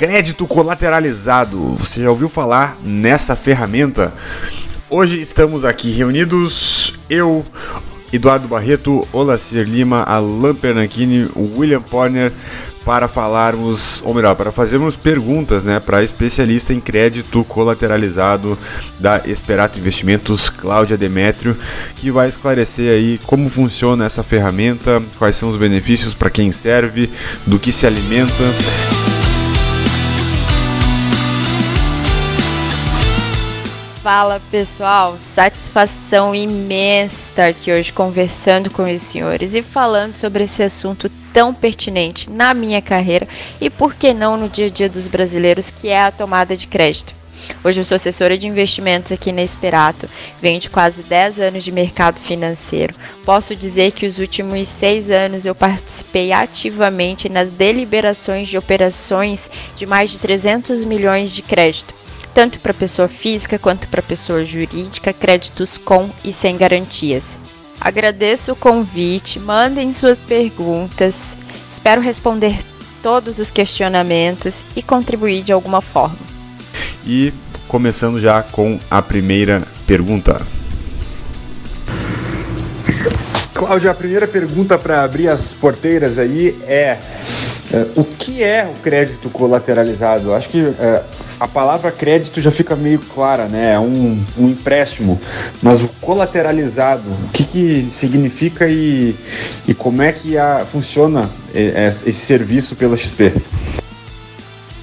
crédito colateralizado. Você já ouviu falar nessa ferramenta? Hoje estamos aqui reunidos, eu, Eduardo Barreto, Olacir Lima, Alan Pernanchini, William Porner, para falarmos, ou melhor, para fazermos perguntas né, para especialista em crédito colateralizado da Esperato Investimentos, Cláudia Demétrio, que vai esclarecer aí como funciona essa ferramenta, quais são os benefícios para quem serve, do que se alimenta. Fala pessoal, satisfação imensa estar aqui hoje conversando com os senhores e falando sobre esse assunto tão pertinente na minha carreira e por que não no dia a dia dos brasileiros, que é a tomada de crédito. Hoje eu sou assessora de investimentos aqui na Esperato, venho de quase 10 anos de mercado financeiro. Posso dizer que os últimos seis anos eu participei ativamente nas deliberações de operações de mais de 300 milhões de crédito tanto para pessoa física quanto para pessoa jurídica, créditos com e sem garantias. Agradeço o convite, mandem suas perguntas, espero responder todos os questionamentos e contribuir de alguma forma. E começando já com a primeira pergunta. Cláudia, a primeira pergunta para abrir as porteiras aí é, é, o que é o crédito colateralizado? Acho que é, a palavra crédito já fica meio clara, né? É um, um empréstimo. Mas o colateralizado, o que, que significa e, e como é que a, funciona esse serviço pela XP?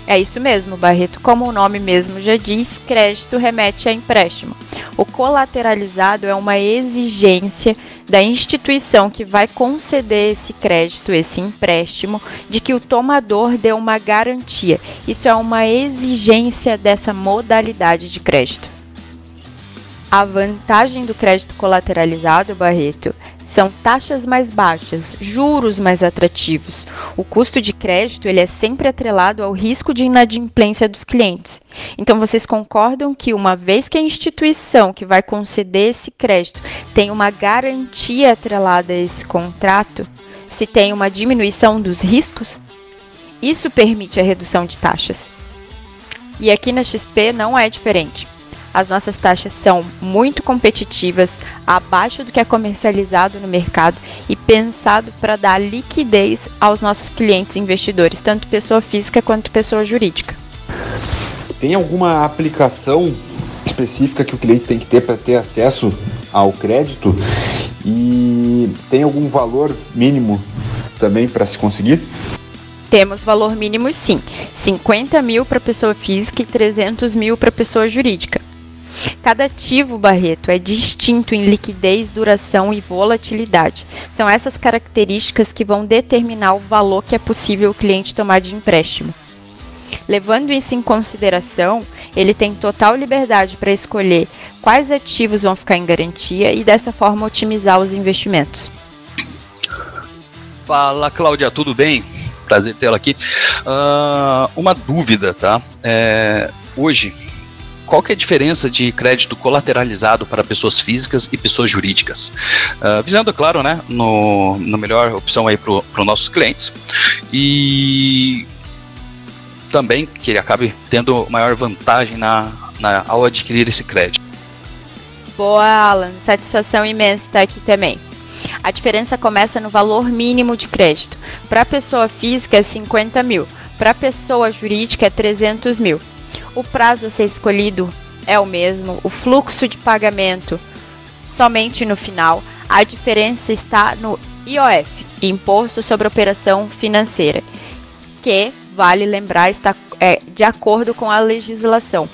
É isso mesmo, Barreto. Como o nome mesmo já diz, crédito remete a empréstimo. O colateralizado é uma exigência da instituição que vai conceder esse crédito, esse empréstimo, de que o tomador dê uma garantia. Isso é uma exigência dessa modalidade de crédito. A vantagem do crédito colateralizado, Barreto, são taxas mais baixas, juros mais atrativos. O custo de crédito ele é sempre atrelado ao risco de inadimplência dos clientes. Então vocês concordam que uma vez que a instituição que vai conceder esse crédito tem uma garantia atrelada a esse contrato, se tem uma diminuição dos riscos, isso permite a redução de taxas. E aqui na XP não é diferente. As nossas taxas são muito competitivas, abaixo do que é comercializado no mercado e pensado para dar liquidez aos nossos clientes investidores, tanto pessoa física quanto pessoa jurídica. Tem alguma aplicação específica que o cliente tem que ter para ter acesso ao crédito? E tem algum valor mínimo também para se conseguir? Temos valor mínimo sim, 50 mil para pessoa física e 300 mil para pessoa jurídica. Cada ativo, Barreto, é distinto em liquidez, duração e volatilidade. São essas características que vão determinar o valor que é possível o cliente tomar de empréstimo. Levando isso em consideração, ele tem total liberdade para escolher quais ativos vão ficar em garantia e dessa forma otimizar os investimentos. Fala, Cláudia, tudo bem? Prazer tê-la aqui. Uh, uma dúvida, tá? É, hoje, qual que é a diferença de crédito colateralizado para pessoas físicas e pessoas jurídicas? Uh, visando, claro, né, no, no melhor opção aí para os nossos clientes e também que ele acabe tendo maior vantagem na, na, ao adquirir esse crédito. Boa, Alan. Satisfação imensa estar aqui também. A diferença começa no valor mínimo de crédito. Para pessoa física é 50 mil, para pessoa jurídica é 300 mil. O prazo a ser escolhido é o mesmo, o fluxo de pagamento somente no final. A diferença está no IOF, Imposto sobre Operação Financeira, que, vale lembrar, está é, de acordo com a legislação.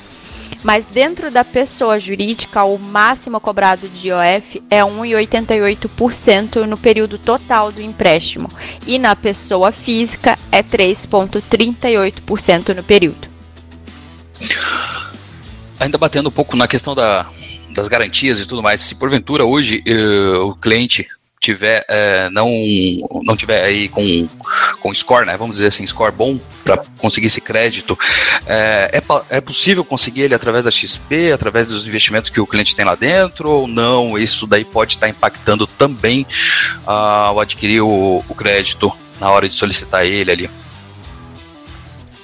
Mas dentro da pessoa jurídica, o máximo cobrado de IOF é 1,88% no período total do empréstimo, e na pessoa física é 3,38% no período. Ainda batendo um pouco na questão da, das garantias e tudo mais, se porventura hoje uh, o cliente tiver uh, não não tiver aí com com score, né? Vamos dizer assim, score bom para conseguir esse crédito, é, é, é, possível conseguir ele através da XP, através dos investimentos que o cliente tem lá dentro ou não? Isso daí pode estar impactando também uh, ao adquirir o, o crédito na hora de solicitar ele ali.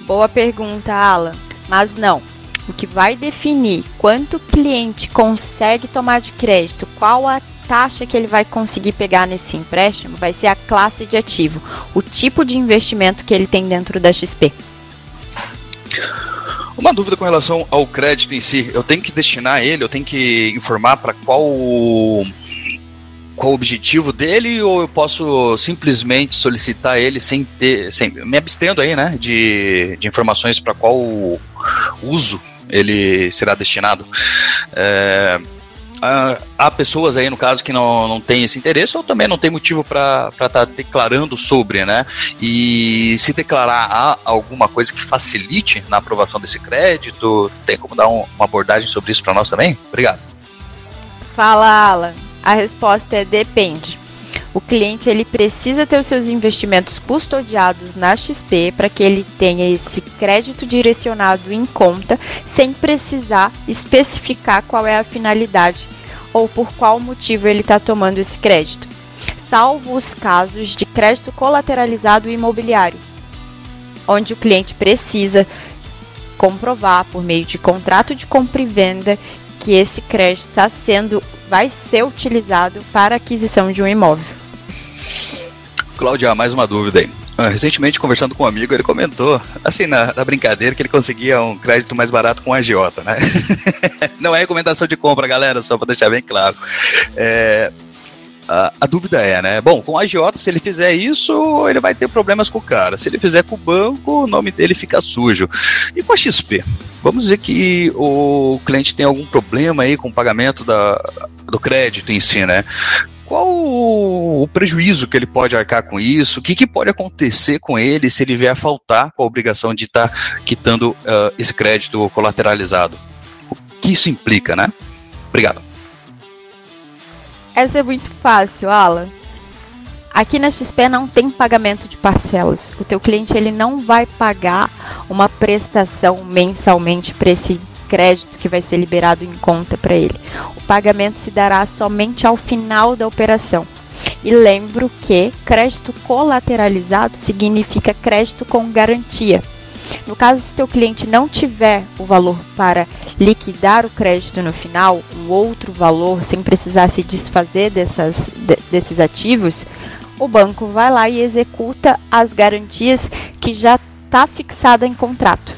Boa pergunta, Alan. Mas não. O que vai definir quanto o cliente consegue tomar de crédito, qual a taxa que ele vai conseguir pegar nesse empréstimo, vai ser a classe de ativo, o tipo de investimento que ele tem dentro da XP. Uma dúvida com relação ao crédito em si, eu tenho que destinar ele, eu tenho que informar para qual qual o objetivo dele ou eu posso simplesmente solicitar ele sem ter, sem, me abstendo aí, né, de, de informações para qual uso ele será destinado. É, há pessoas aí, no caso, que não, não têm esse interesse ou também não tem motivo para estar tá declarando sobre, né? E se declarar alguma coisa que facilite na aprovação desse crédito, tem como dar um, uma abordagem sobre isso para nós também? Obrigado. Fala, Alan. A resposta é depende. O cliente ele precisa ter os seus investimentos custodiados na XP para que ele tenha esse crédito direcionado em conta, sem precisar especificar qual é a finalidade ou por qual motivo ele está tomando esse crédito, salvo os casos de crédito colateralizado imobiliário, onde o cliente precisa comprovar por meio de contrato de compra e venda que esse crédito está sendo vai ser utilizado para aquisição de um imóvel. Cláudia, mais uma dúvida aí. Ah, recentemente, conversando com um amigo, ele comentou, assim, na, na, brincadeira, que ele conseguia um crédito mais barato com a agiota, né? Não é recomendação de compra, galera, só para deixar bem claro. É, a, a, dúvida é, né? Bom, com a agiota, se ele fizer isso, ele vai ter problemas com o cara. Se ele fizer com o banco, o nome dele fica sujo. E com a XP? Vamos dizer que o cliente tem algum problema aí com o pagamento da, do crédito em si, né? Qual o prejuízo que ele pode arcar com isso? O que, que pode acontecer com ele se ele vier a faltar com a obrigação de estar tá quitando uh, esse crédito colateralizado? O que isso implica, né? Obrigado. Essa é muito fácil, Alan. Aqui na XP não tem pagamento de parcelas. O teu cliente ele não vai pagar uma prestação mensalmente para esse crédito que vai ser liberado em conta para ele. O pagamento se dará somente ao final da operação. E lembro que crédito colateralizado significa crédito com garantia. No caso, se teu cliente não tiver o valor para liquidar o crédito no final, um outro valor, sem precisar se desfazer dessas, de, desses ativos, o banco vai lá e executa as garantias que já está fixada em contrato.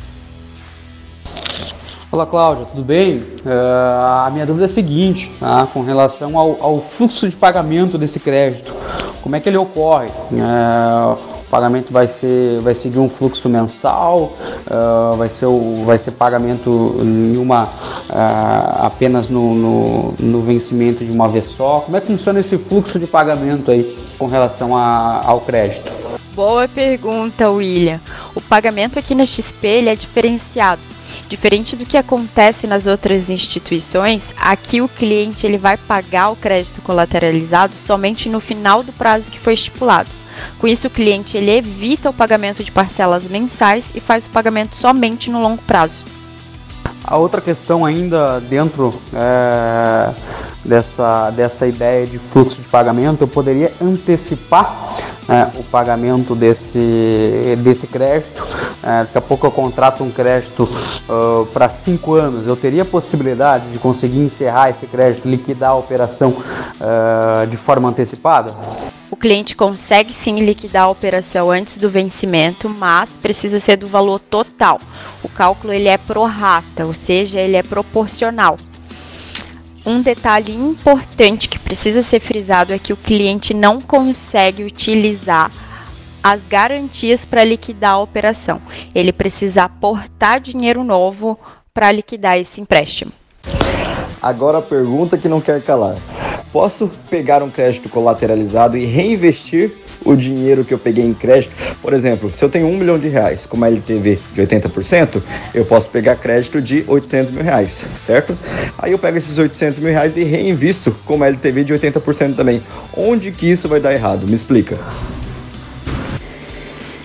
Olá Cláudia, tudo bem? Uh, a minha dúvida é a seguinte, tá? com relação ao, ao, fluxo de pagamento desse crédito, como é que ele ocorre? Uh, o pagamento vai ser, vai seguir um fluxo mensal, uh, vai, ser o, vai ser pagamento em uma, apenas no, no, no, vencimento de uma vez só? Como é que funciona esse fluxo de pagamento aí com relação a, ao crédito? Boa pergunta, William. Pagamento aqui na XP ele é diferenciado Diferente do que acontece nas outras instituições, aqui o cliente ele vai pagar o crédito colateralizado somente no final do prazo que foi estipulado. Com isso, o cliente ele evita o pagamento de parcelas mensais e faz o pagamento somente no longo prazo. A outra questão ainda dentro é, dessa, dessa ideia de fluxo de pagamento, eu poderia antecipar é, o pagamento desse, desse crédito. É, daqui a pouco eu contrato um crédito uh, para cinco anos. Eu teria a possibilidade de conseguir encerrar esse crédito, liquidar a operação uh, de forma antecipada? O cliente consegue sim liquidar a operação antes do vencimento, mas precisa ser do valor total. O cálculo ele é pro rata, ou seja, ele é proporcional. Um detalhe importante que precisa ser frisado é que o cliente não consegue utilizar as garantias para liquidar a operação. Ele precisa aportar dinheiro novo para liquidar esse empréstimo. Agora a pergunta que não quer calar. Posso pegar um crédito colateralizado e reinvestir o dinheiro que eu peguei em crédito? Por exemplo, se eu tenho um milhão de reais com uma LTV de 80%, eu posso pegar crédito de 800 mil reais, certo? Aí eu pego esses 800 mil reais e reinvisto com uma LTV de 80% também. Onde que isso vai dar errado? Me explica.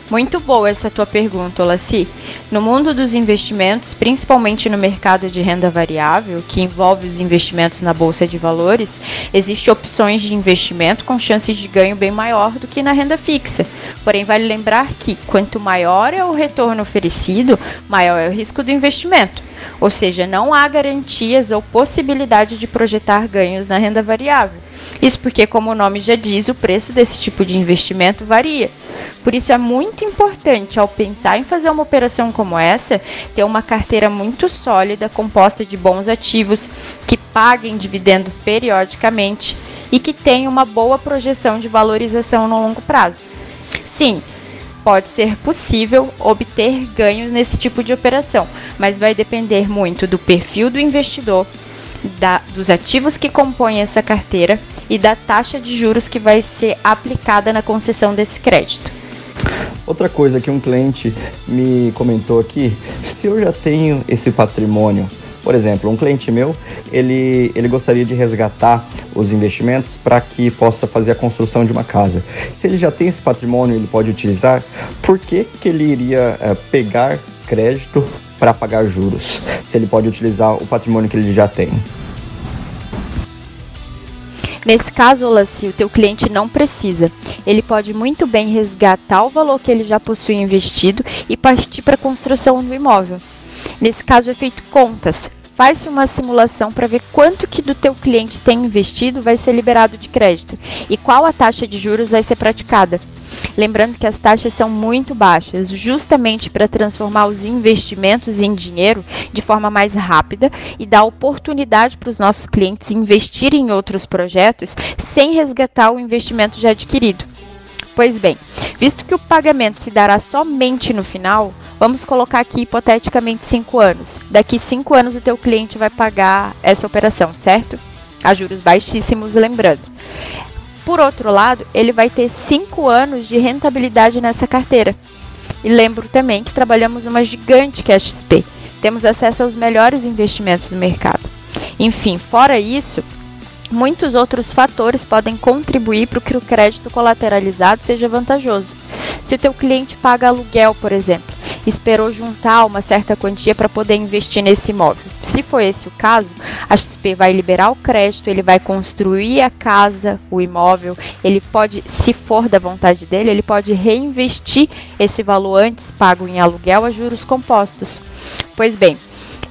Muito boa essa tua pergunta, Olaci. No mundo dos investimentos, principalmente no mercado de renda variável, que envolve os investimentos na bolsa de valores, existem opções de investimento com chances de ganho bem maior do que na renda fixa. Porém, vale lembrar que quanto maior é o retorno oferecido, maior é o risco do investimento. Ou seja, não há garantias ou possibilidade de projetar ganhos na renda variável. Isso porque, como o nome já diz, o preço desse tipo de investimento varia. Por isso é muito importante, ao pensar em fazer uma operação como essa, ter uma carteira muito sólida, composta de bons ativos, que paguem dividendos periodicamente e que tenha uma boa projeção de valorização no longo prazo. Sim, pode ser possível obter ganhos nesse tipo de operação, mas vai depender muito do perfil do investidor, da, dos ativos que compõem essa carteira e da taxa de juros que vai ser aplicada na concessão desse crédito. Outra coisa que um cliente me comentou aqui, se eu já tenho esse patrimônio, por exemplo, um cliente meu, ele, ele gostaria de resgatar os investimentos para que possa fazer a construção de uma casa. Se ele já tem esse patrimônio, ele pode utilizar, por que, que ele iria é, pegar crédito para pagar juros, se ele pode utilizar o patrimônio que ele já tem? Nesse caso, o teu cliente não precisa. Ele pode muito bem resgatar o valor que ele já possui investido e partir para a construção do imóvel. Nesse caso é feito contas. Faz-se uma simulação para ver quanto que do teu cliente tem investido vai ser liberado de crédito e qual a taxa de juros vai ser praticada. Lembrando que as taxas são muito baixas, justamente para transformar os investimentos em dinheiro de forma mais rápida e dar oportunidade para os nossos clientes investirem em outros projetos sem resgatar o investimento já adquirido. Pois bem, visto que o pagamento se dará somente no final, vamos colocar aqui hipoteticamente 5 anos. Daqui 5 anos o teu cliente vai pagar essa operação, certo? A juros baixíssimos, lembrando. Por outro lado, ele vai ter 5 anos de rentabilidade nessa carteira. E lembro também que trabalhamos uma gigante que é XP. Temos acesso aos melhores investimentos do mercado. Enfim, fora isso, muitos outros fatores podem contribuir para que o crédito colateralizado seja vantajoso. Se o teu cliente paga aluguel, por exemplo, esperou juntar uma certa quantia para poder investir nesse imóvel. Se for esse o caso, a XP vai liberar o crédito, ele vai construir a casa, o imóvel, ele pode, se for da vontade dele, ele pode reinvestir esse valor antes pago em aluguel a juros compostos. Pois bem,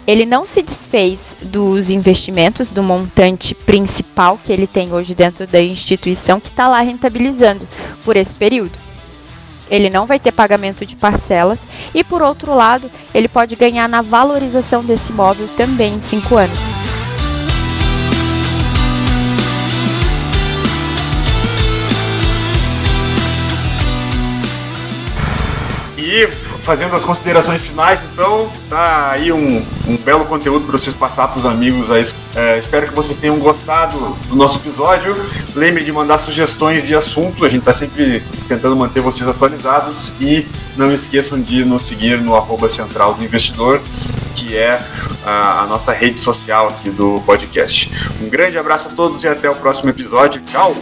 ele não se desfez dos investimentos, do montante principal que ele tem hoje dentro da instituição que está lá rentabilizando por esse período ele não vai ter pagamento de parcelas e por outro lado, ele pode ganhar na valorização desse imóvel também em 5 anos. E fazendo as considerações finais, então, tá aí um, um belo conteúdo para vocês passar para os amigos aí. É, espero que vocês tenham gostado do nosso episódio. Lembre de mandar sugestões de assunto, a gente está sempre tentando manter vocês atualizados. E não esqueçam de nos seguir no arroba central do investidor, que é a, a nossa rede social aqui do podcast. Um grande abraço a todos e até o próximo episódio. Tchau!